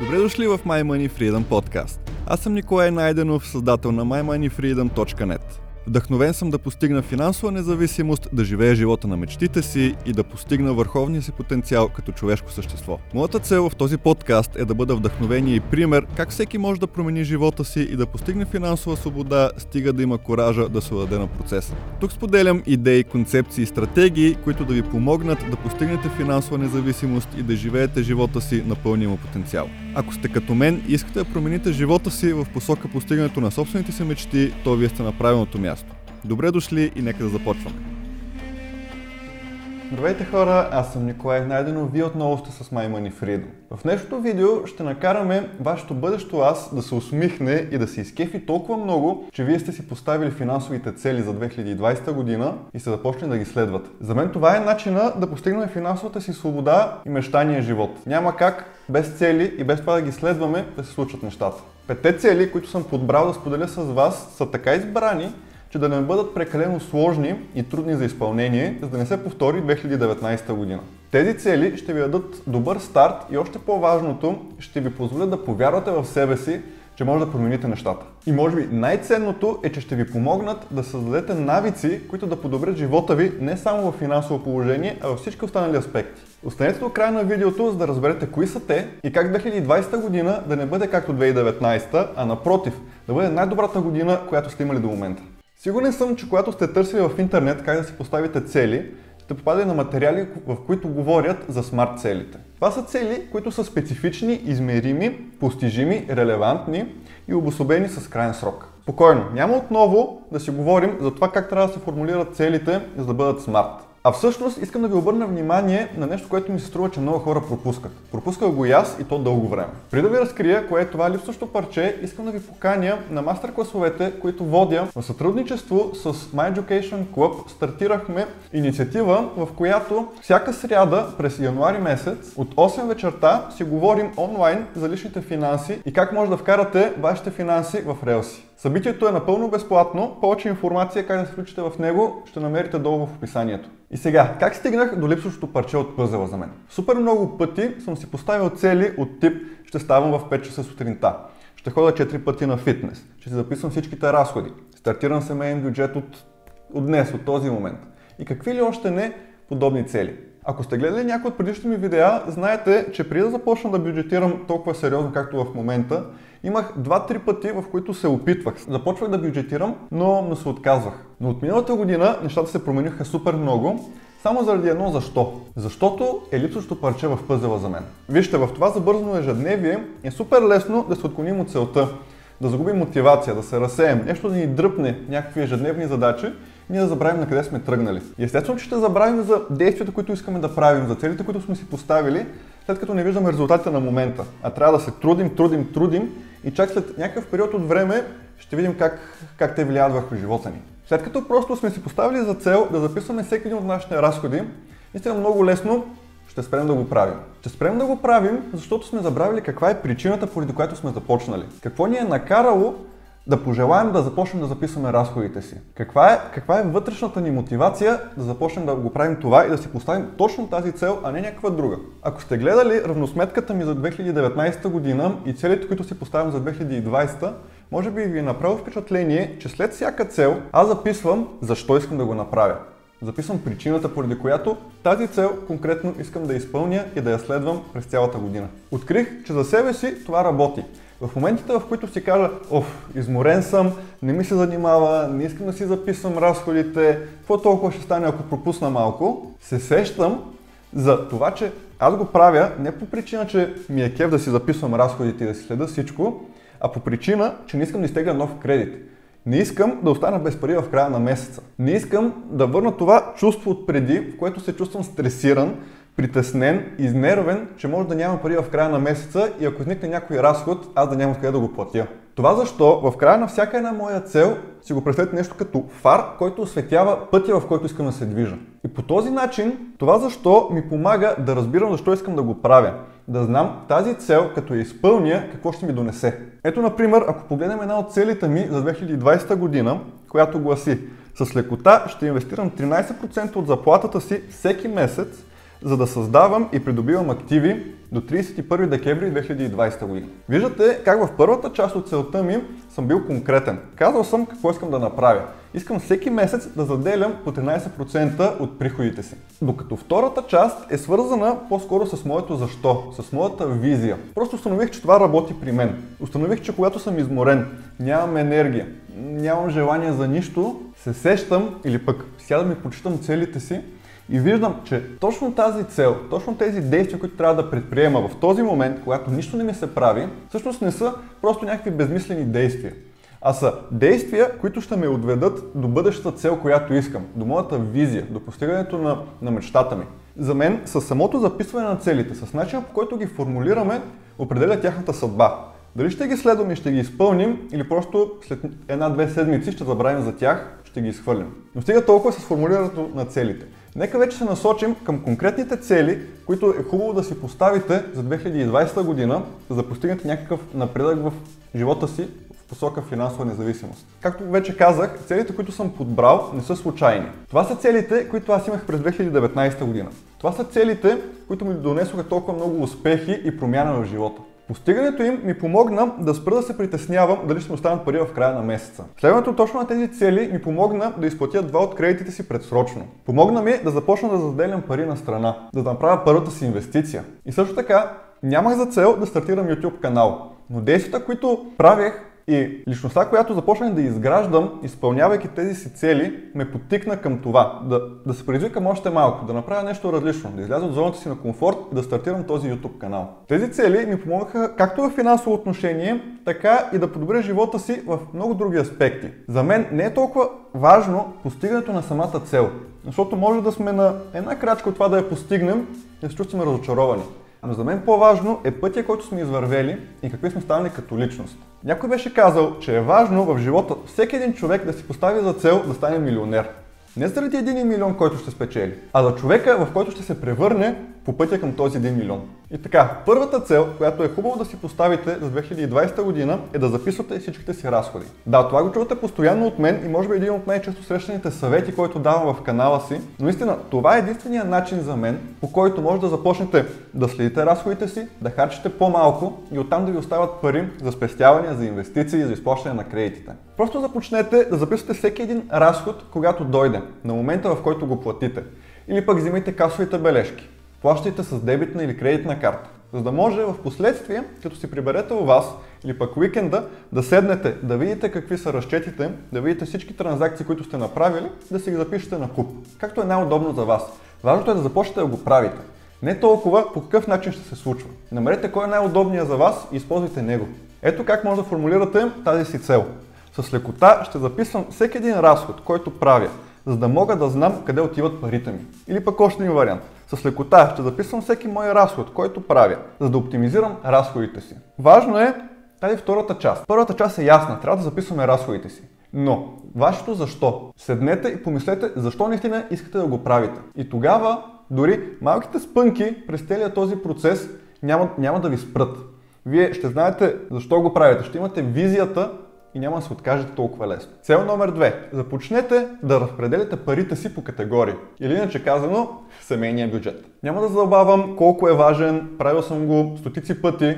Добре дошли в My Money Freedom Podcast. Аз съм Николай Найденов, създател на mymoneyfreedom.net. Вдъхновен съм да постигна финансова независимост, да живея живота на мечтите си и да постигна върховния си потенциал като човешко същество. Моята цел в този подкаст е да бъда вдъхновение и пример как всеки може да промени живота си и да постигне финансова свобода, стига да има коража да се даде на процеса. Тук споделям идеи, концепции и стратегии, които да ви помогнат да постигнете финансова независимост и да живеете живота си на пълния му потенциал. Ако сте като мен и искате да промените живота си в посока постигането на собствените си мечти, то вие сте на правилното място. Добре дошли и нека да започваме. Здравейте хора, аз съм Николай Найденов, вие отново сте с My Money Freedom. В днешното видео ще накараме вашето бъдещо аз да се усмихне и да се изкефи толкова много, че вие сте си поставили финансовите цели за 2020 година и се започне да ги следвате. За мен това е начина да постигнем финансовата си свобода и мечтания живот. Няма как без цели и без това да ги следваме да се случат нещата. Петте цели, които съм подбрал да споделя с вас, са така избрани, че да не бъдат прекалено сложни и трудни за изпълнение, за да не се повтори 2019 година. Тези цели ще ви дадат добър старт и още по-важното, ще ви позволят да повярвате в себе си, че може да промените нещата. И може би най-ценното е, че ще ви помогнат да създадете навици, които да подобрят живота ви не само в финансово положение, а във всички останали аспекти. Останете до края на видеото, за да разберете кои са те и как 2020 година да не бъде както 2019, а напротив, да бъде най-добрата година, която сте имали до момента. Сигурен съм, че когато сте търсили в интернет как да си поставите цели, ще попадете на материали, в които говорят за смарт целите. Това са цели, които са специфични, измерими, постижими, релевантни и обособени с крайен срок. Спокойно, няма отново да си говорим за това как трябва да се формулират целите, за да бъдат смарт. А всъщност искам да ви обърна внимание на нещо, което ми се струва, че много хора пропускат. Пропускал го и аз и то дълго време. Преди да ви разкрия кое е това липсващо парче, искам да ви поканя на мастер класовете, които водя в сътрудничество с My Education Club. Стартирахме инициатива, в която всяка сряда през януари месец от 8 вечерта си говорим онлайн за личните финанси и как може да вкарате вашите финанси в релси. Събитието е напълно безплатно. Повече информация как да се включите в него ще намерите долу в описанието. И сега, как стигнах до липсващото парче от пъзела за мен? Супер много пъти съм си поставил цели от тип ще ставам в 5 часа сутринта, ще ходя 4 пъти на фитнес, ще си записвам всичките разходи, стартирам семейен бюджет от, от днес, от този момент. И какви ли още не подобни цели. Ако сте гледали някои от предишните ми видеа, знаете, че преди да започна да бюджетирам толкова сериозно, както в момента, имах 2-3 пъти, в които се опитвах. Започвах да бюджетирам, но, но се отказвах. Но от миналата година нещата се промениха супер много, само заради едно защо. Защото е липсващо парче в пъзела за мен. Вижте, в това забързано ежедневие е супер лесно да се отклоним от целта, да загубим мотивация, да се разсеем, нещо да ни дръпне някакви ежедневни задачи ние да забравим на къде сме тръгнали. Естествено, че ще забравим за действията, които искаме да правим, за целите, които сме си поставили, след като не виждаме резултатите на момента. А трябва да се трудим, трудим, трудим и чак след някакъв период от време ще видим как, как те влияят върху живота ни. След като просто сме си поставили за цел да записваме всеки един от нашите разходи, наистина много лесно ще спрем да го правим. Ще спрем да го правим, защото сме забравили каква е причината, поради която сме започнали. Какво ни е накарало да пожелаем да започнем да записваме разходите си. Каква е, каква е вътрешната ни мотивация да започнем да го правим това и да си поставим точно тази цел, а не някаква друга? Ако сте гледали равносметката ми за 2019 година и целите, които си поставям за 2020, може би ви е направил впечатление, че след всяка цел аз записвам защо искам да го направя. Записвам причината, поради която тази цел конкретно искам да изпълня и да я следвам през цялата година. Открих, че за себе си това работи. В моментите, в които си кажа, оф, изморен съм, не ми се занимава, не искам да си записвам разходите, какво толкова ще стане, ако пропусна малко, се сещам за това, че аз го правя не по причина, че ми е кев да си записвам разходите и да си следа всичко, а по причина, че не искам да изтегля нов кредит. Не искам да остана без пари в края на месеца. Не искам да върна това чувство от преди, в което се чувствам стресиран, притеснен, изнервен, че може да няма пари в края на месеца и ако изникне някой разход, аз да няма къде да го платя. Това защо в края на всяка една моя цел си го представете нещо като фар, който осветява пътя, в който искам да се движа. И по този начин, това защо ми помага да разбирам защо искам да го правя. Да знам тази цел, като я изпълня, какво ще ми донесе. Ето, например, ако погледнем една от целите ми за 2020 година, която гласи с лекота ще инвестирам 13% от заплатата си всеки месец за да създавам и придобивам активи до 31 декември 2020 година. Виждате как в първата част от целта ми съм бил конкретен. Казал съм какво искам да направя. Искам всеки месец да заделям по 13% от приходите си. Докато втората част е свързана по-скоро с моето защо, с моята визия. Просто установих, че това работи при мен. Установих, че когато съм изморен, нямам енергия, нямам желание за нищо, се сещам или пък сядам и почитам целите си и виждам, че точно тази цел, точно тези действия, които трябва да предприема в този момент, когато нищо не ми се прави, всъщност не са просто някакви безмислени действия, а са действия, които ще ме отведат до бъдещата цел, която искам, до моята визия, до постигането на, на мечтата ми. За мен, с самото записване на целите, с начина по който ги формулираме, определя тяхната съдба. Дали ще ги следваме и ще ги изпълним, или просто след една-две седмици ще забравим за тях, ще ги изхвърлим. Но стига толкова с формулирането на целите. Нека вече се насочим към конкретните цели, които е хубаво да си поставите за 2020 година, за да постигнете някакъв напредък в живота си в посока финансова независимост. Както вече казах, целите, които съм подбрал, не са случайни. Това са целите, които аз имах през 2019 година. Това са целите, които ми донесоха толкова много успехи и промяна в живота. Постигането им ми помогна да спра да се притеснявам дали ще ми останат пари в края на месеца. Следването точно на тези цели ми помогна да изплатя два от кредитите си предсрочно. Помогна ми да започна да заделям пари на страна, да направя първата си инвестиция. И също така, нямах за цел да стартирам YouTube канал. Но действията, които правех, и личността, която започнах да изграждам, изпълнявайки тези си цели, ме потикна към това. Да, да се предизвикам още малко, да направя нещо различно, да изляза от зоната си на комфорт и да стартирам този YouTube канал. Тези цели ми помогнаха както в финансово отношение, така и да подобря живота си в много други аспекти. За мен не е толкова важно постигането на самата цел, защото може да сме на една крачка от това да я постигнем и да се чувстваме разочаровани. Но за мен по-важно е пътя, който сме извървели и какви сме станали като личност. Някой беше казал, че е важно в живота всеки един човек да си постави за цел да стане милионер. Не заради един милион, който ще спечели, а за човека, в който ще се превърне по пътя към този 1 милион. И така, първата цел, която е хубаво да си поставите за 2020 година е да записвате всичките си разходи. Да, това го чувате постоянно от мен и може би един от най-често срещаните съвети, който давам в канала си. Но наистина, това е единствения начин за мен, по който може да започнете да следите разходите си, да харчите по-малко и оттам да ви остават пари за спестявания, за инвестиции, за изплащане на кредитите. Просто започнете да записвате всеки един разход, когато дойде, на момента в който го платите. Или пък взимайте касовите бележки плащайте с дебитна или кредитна карта, за да може в последствие, като си приберете у вас или пък уикенда, да седнете, да видите какви са разчетите, да видите всички транзакции, които сте направили, да си ги запишете на куп, както е най-удобно за вас. Важното е да започнете да го правите. Не толкова по какъв начин ще се случва. Намерете кой е най-удобният за вас и използвайте него. Ето как може да формулирате тази си цел. С лекота ще записвам всеки един разход, който правя, за да мога да знам къде отиват парите ми. Или пък още един вариант. С лекота ще записвам всеки мой разход, който правя, за да оптимизирам разходите си. Важно е тази втората част. Първата част е ясна, трябва да записваме разходите си. Но, вашето защо? Седнете и помислете защо наистина искате да го правите. И тогава, дори малките спънки през целият този процес няма, няма да ви спрат. Вие ще знаете защо го правите, ще имате визията и няма да се откажете толкова лесно. Цел номер две. Започнете да разпределяте парите си по категории. Или иначе казано, семейния бюджет. Няма да забавам колко е важен, правил съм го стотици пъти,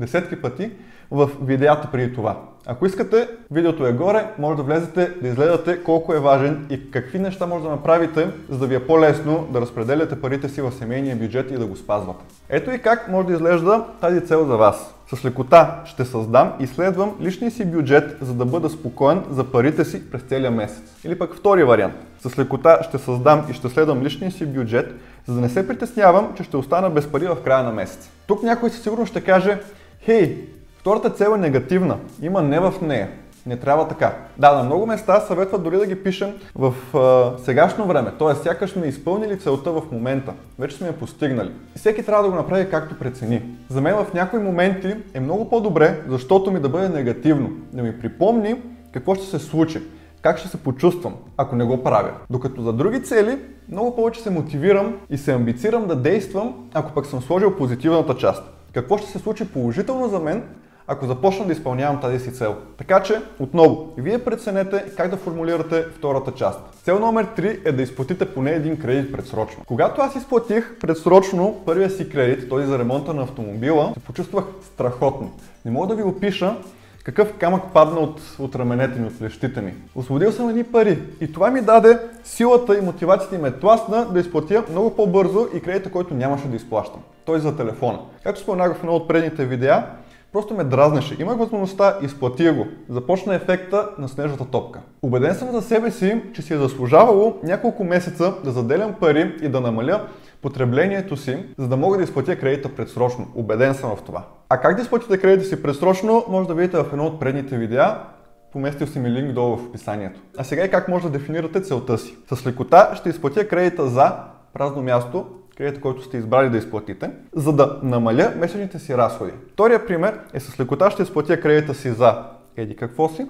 десетки пъти в видеята преди това. Ако искате, видеото е горе, може да влезете да изгледате колко е важен и какви неща може да направите, за да ви е по-лесно да разпределяте парите си в семейния бюджет и да го спазвате. Ето и как може да изглежда тази цел за вас. С лекота ще създам и следвам личния си бюджет, за да бъда спокоен за парите си през целия месец. Или пък втори вариант. С лекота ще създам и ще следвам личния си бюджет, за да не се притеснявам, че ще остана без пари в края на месец. Тук някой със сигурност ще каже, хей, втората цел е негативна, има не в нея. Не трябва така. Да, на много места съветват дори да ги пишем в а, сегашно време, т.е. сякаш сме изпълнили целта в момента. Вече сме я постигнали. И всеки трябва да го направи както прецени. За мен в някои моменти е много по-добре, защото ми да бъде негативно. Да ми припомни какво ще се случи как ще се почувствам, ако не го правя. Докато за други цели, много повече се мотивирам и се амбицирам да действам, ако пък съм сложил позитивната част. Какво ще се случи положително за мен, ако започна да изпълнявам тази си цел. Така че, отново, вие преценете как да формулирате втората част. Цел номер 3 е да изплатите поне един кредит предсрочно. Когато аз изплатих предсрочно първия си кредит, този за ремонта на автомобила, се почувствах страхотно. Не мога да ви опиша какъв камък падна от, от раменете ми, от плещите ми. Освободил съм едни пари и това ми даде силата и мотивацията ме тласна да изплатя много по-бързо и кредита, който нямаше да изплащам. Той за телефона. Както споменах в едно от предните видеа, Просто ме дразнеше. Имах възможността, изплатия го. Започна ефекта на снежната топка. Убеден съм за себе си, че си е заслужавало няколко месеца да заделям пари и да намаля потреблението си, за да мога да изплатя кредита предсрочно. Убеден съм в това. А как да изплатите кредита си предсрочно, може да видите в едно от предните видеа. Поместил си ми линк долу в описанието. А сега и как може да дефинирате целта си. С лекота ще изплатя кредита за празно място, кредита, който сте избрали да изплатите, за да намаля месечните си разходи. Втория пример е с лекота ще изплатя кредита си за еди какво си,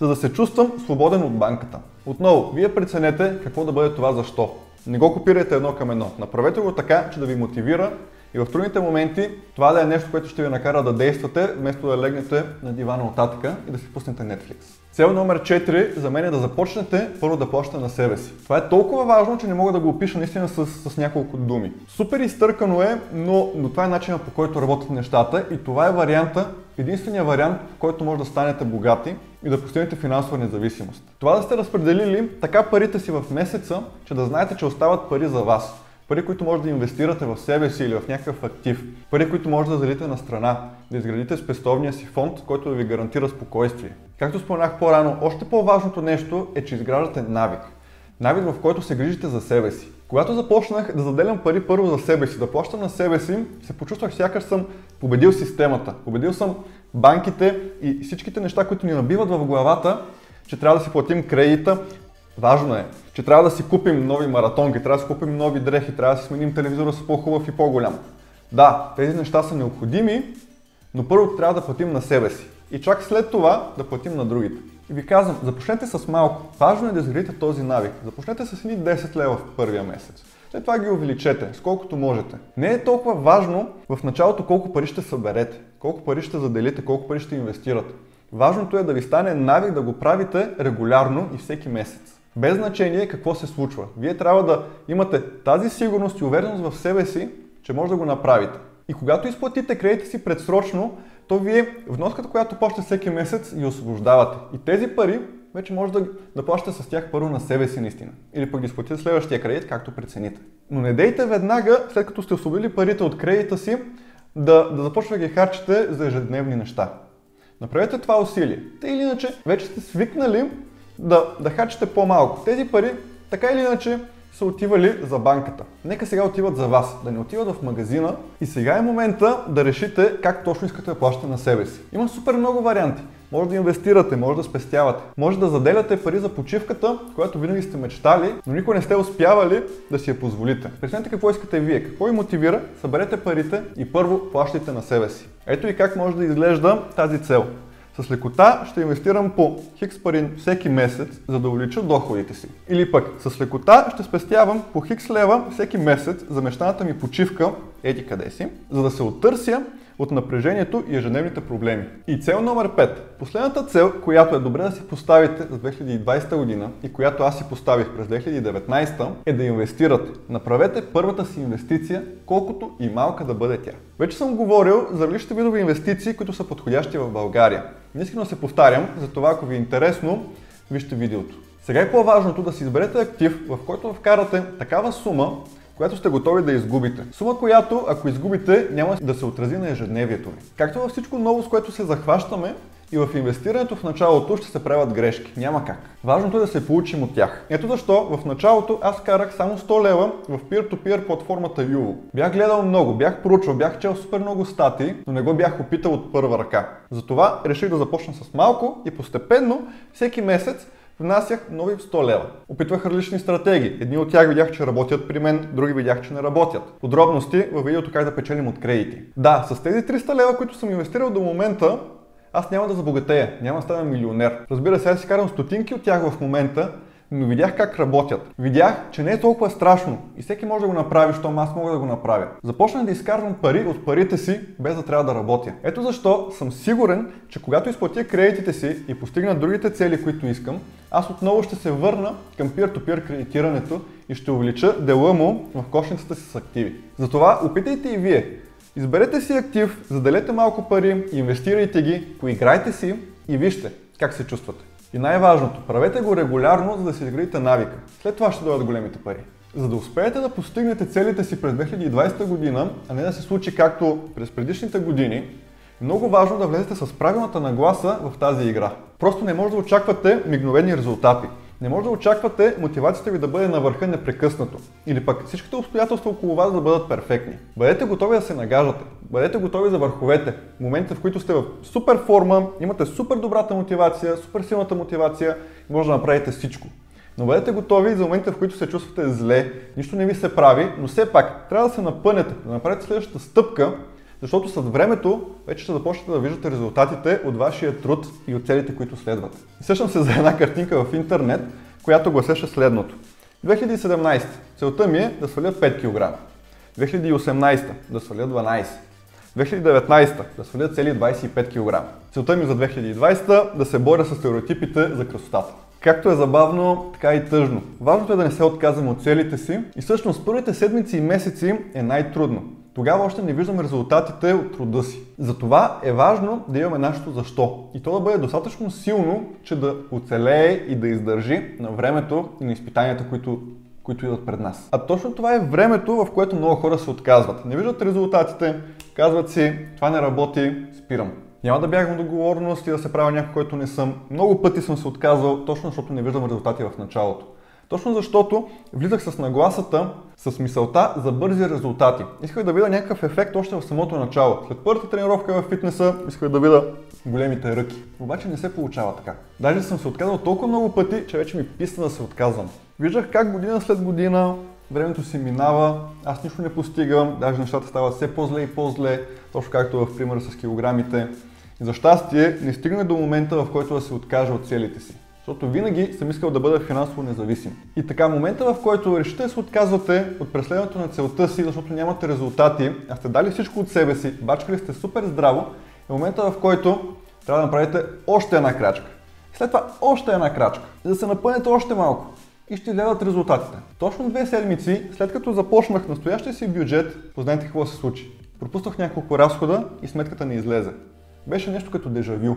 за да се чувствам свободен от банката. Отново, вие преценете какво да бъде това защо. Не го копирайте едно към едно. Направете го така, че да ви мотивира и в трудните моменти това да е нещо, което ще ви накара да действате, вместо да легнете на дивана оттатъка и да си пуснете Netflix. Цел номер 4 за мен е да започнете първо да плащате на себе си. Това е толкова важно, че не мога да го опиша наистина с, с няколко думи. Супер изтъркано е, но, но това е начинът по който работят нещата и това е варианта, единствения вариант, в който може да станете богати и да постигнете финансова независимост. Това да сте разпределили така парите си в месеца, че да знаете, че остават пари за вас. Пари, които може да инвестирате в себе си или в някакъв актив. Пари, които може да залите на страна. Да изградите спестовния си фонд, който да ви гарантира спокойствие. Както споменах по-рано, още по-важното нещо е, че изграждате навик. Навик, в който се грижите за себе си. Когато започнах да заделям пари първо за себе си, да плащам на себе си, се почувствах сякаш съм победил системата. Победил съм банките и всичките неща, които ни набиват в главата, че трябва да си платим кредита. Важно е, че трябва да си купим нови маратонки, трябва да си купим нови дрехи, трябва да си сменим телевизора с по-хубав и по-голям. Да, тези неща са необходими, но първо трябва да платим на себе си. И чак след това да платим на другите. И ви казвам, започнете с малко. Важно е да изградите този навик. Започнете с едни 10 лева в първия месец. След това ги увеличете, сколкото можете. Не е толкова важно в началото колко пари ще съберете, колко пари ще заделите, колко пари ще инвестирате. Важното е да ви стане навик да го правите регулярно и всеки месец. Без значение какво се случва. Вие трябва да имате тази сигурност и увереност в себе си, че може да го направите. И когато изплатите кредита си предсрочно, то вие вноската, която плащате всеки месец, ги освобождавате. И тези пари вече може да, да плащате с тях първо на себе си наистина. Или пък ги изплатите следващия кредит, както прецените. Но не дейте веднага, след като сте освободили парите от кредита си, да, да започвате да ги харчите за ежедневни неща. Направете това усилие. Те или иначе вече сте свикнали да, да харчите по-малко. Тези пари, така или иначе, са отивали за банката. Нека сега отиват за вас, да не отиват в магазина и сега е момента да решите как точно искате да плащате на себе си. Има супер много варианти. Може да инвестирате, може да спестявате, може да заделяте пари за почивката, която винаги сте мечтали, но никога не сте успявали да си я позволите. Преценете какво искате вие, какво ви мотивира, съберете парите и първо плащайте на себе си. Ето и как може да изглежда тази цел. С лекота ще инвестирам по хикс пари всеки месец, за да увелича доходите си. Или пък с лекота ще спестявам по хикс лева всеки месец за мечтаната ми почивка, еди къде си, за да се оттърся от напрежението и ежедневните проблеми. И цел номер 5. Последната цел, която е добре да си поставите за 2020 година и която аз си поставих през 2019 е да инвестирате. Направете първата си инвестиция, колкото и малка да бъде тя. Вече съм говорил за различните видове инвестиции, които са подходящи в България. Не се повтарям, затова ако ви е интересно, вижте видеото. Сега е по-важното да си изберете актив, в който вкарате такава сума, която сте готови да изгубите. Сума, която ако изгубите, няма да се отрази на ежедневието ви. Както във всичко ново, с което се захващаме, и в инвестирането в началото ще се правят грешки. Няма как. Важното е да се получим от тях. Ето защо в началото аз карах само 100 лева в peer-to-peer платформата Yuvo. Бях гледал много, бях проучвал, бях чел супер много статии, но не го бях опитал от първа ръка. Затова реших да започна с малко и постепенно всеки месец внасях нови 100 лева. Опитвах различни стратегии. Едни от тях видях, че работят при мен, други видях, че не работят. Подробности във видеото как да печелим от кредити. Да, с тези 300 лева, които съм инвестирал до момента, аз няма да забогатея, няма да стана милионер. Разбира се, аз си карам стотинки от тях в момента, но видях как работят. Видях, че не е толкова страшно и всеки може да го направи, щом аз мога да го направя. Започнах да изкарвам пари от парите си, без да трябва да работя. Ето защо съм сигурен, че когато изплатя кредитите си и постигна другите цели, които искам, аз отново ще се върна към peer-to-peer кредитирането и ще увелича дела му в кошницата си с активи. Затова опитайте и вие. Изберете си актив, заделете малко пари, инвестирайте ги, поиграйте си и вижте как се чувствате. И най-важното, правете го регулярно, за да си изградите навика. След това ще дойдат големите пари. За да успеете да постигнете целите си през 2020 година, а не да се случи както през предишните години, е много важно да влезете с правилната нагласа в тази игра. Просто не може да очаквате мигновени резултати. Не може да очаквате мотивацията ви да бъде на върха непрекъснато. Или пък всичките обстоятелства около вас да бъдат перфектни. Бъдете готови да се нагаждате. Бъдете готови за върховете. Момента, в които сте в супер форма, имате супер добрата мотивация, супер силната мотивация може да направите всичко. Но бъдете готови за момента, в които се чувствате зле, нищо не ви се прави, но все пак трябва да се напънете, да направите следващата стъпка, защото с времето вече ще започнете да виждате резултатите от вашия труд и от целите, които следват. Сещам се за една картинка в интернет, която гласеше следното. 2017. Целта ми е да сваля 5 кг. 2018. Да сваля 12. 2019 да сваля цели 25 кг. Целта ми за 2020 да се боря с стереотипите за красотата. Както е забавно, така и тъжно. Важното е да не се отказваме от целите си и всъщност първите седмици и месеци е най-трудно тогава още не виждаме резултатите от труда си. Затова е важно да имаме нашето защо. И то да бъде достатъчно силно, че да оцелее и да издържи на времето и на изпитанията, които които идват пред нас. А точно това е времето, в което много хора се отказват. Не виждат резултатите, казват си, това не работи, спирам. Няма да бягам до отговорност и да се правя някой, който не съм. Много пъти съм се отказал, точно защото не виждам резултати в началото. Точно защото влизах с нагласата, с мисълта за бързи резултати. Исках да видя някакъв ефект още в самото начало. След първата тренировка в фитнеса исках да видя големите ръки. Обаче не се получава така. Даже съм се отказал толкова много пъти, че вече ми писна да се отказвам. Виждах как година след година времето си минава, аз нищо не постигам, даже нещата стават все по-зле и по-зле, точно както в примера с килограмите. И за щастие не стигна до момента, в който да се откажа от целите си. Защото винаги съм искал да бъда финансово независим. И така, момента в който решите да се отказвате от преследването на целта си, защото нямате резултати, а сте дали всичко от себе си, бачкали сте супер здраво, е момента в който трябва да направите още една крачка. След това още една крачка, за да се напънете още малко и ще гледат резултатите. Точно две седмици, след като започнах настоящия си бюджет, познайте какво се случи. Пропуснах няколко разхода и сметката не излезе. Беше нещо като дежавю.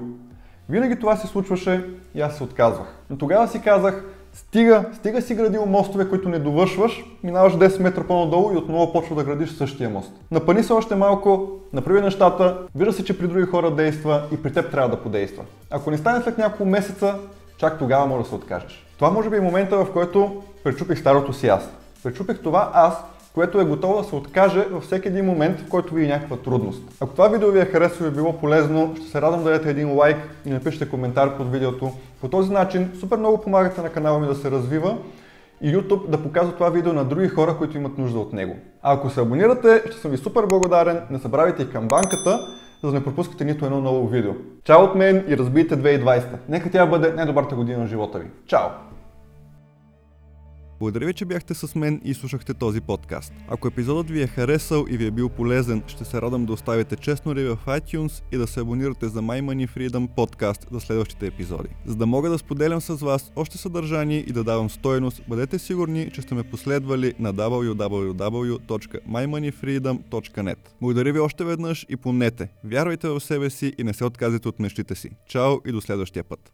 Винаги това се случваше и аз се отказвах. Но тогава си казах, стига, стига си градил мостове, които не довършваш, минаваш 10 метра по-надолу и отново почва да градиш същия мост. Напъни се още малко, направи нещата, вижда се, че при други хора действа и при теб трябва да подейства. Ако не стане след няколко месеца, чак тогава може да се откажеш. Това може би е момента, в който пречупих старото си аз. Пречупих това аз, което е готово да се откаже във всеки един момент, в който види някаква трудност. Ако това видео ви е харесало и е било полезно, ще се радвам да дадете един лайк и напишете коментар под видеото. По този начин супер много помагате на канала ми да се развива и YouTube да показва това видео на други хора, които имат нужда от него. А ако се абонирате, ще съм ви супер благодарен. Не забравяйте и камбанката, за да не пропускате нито едно ново видео. Чао от мен и разбийте 2020. Нека тя бъде най-добрата година в живота ви. Чао! Благодаря ви, че бяхте с мен и слушахте този подкаст. Ако епизодът ви е харесал и ви е бил полезен, ще се радвам да оставите честно ревю в iTunes и да се абонирате за My Money Freedom подкаст за следващите епизоди. За да мога да споделям с вас още съдържание и да давам стоеност, бъдете сигурни, че сте ме последвали на www.mymoneyfreedom.net. Благодаря ви още веднъж и помнете, вярвайте в себе си и не се отказвайте от мечтите си. Чао и до следващия път!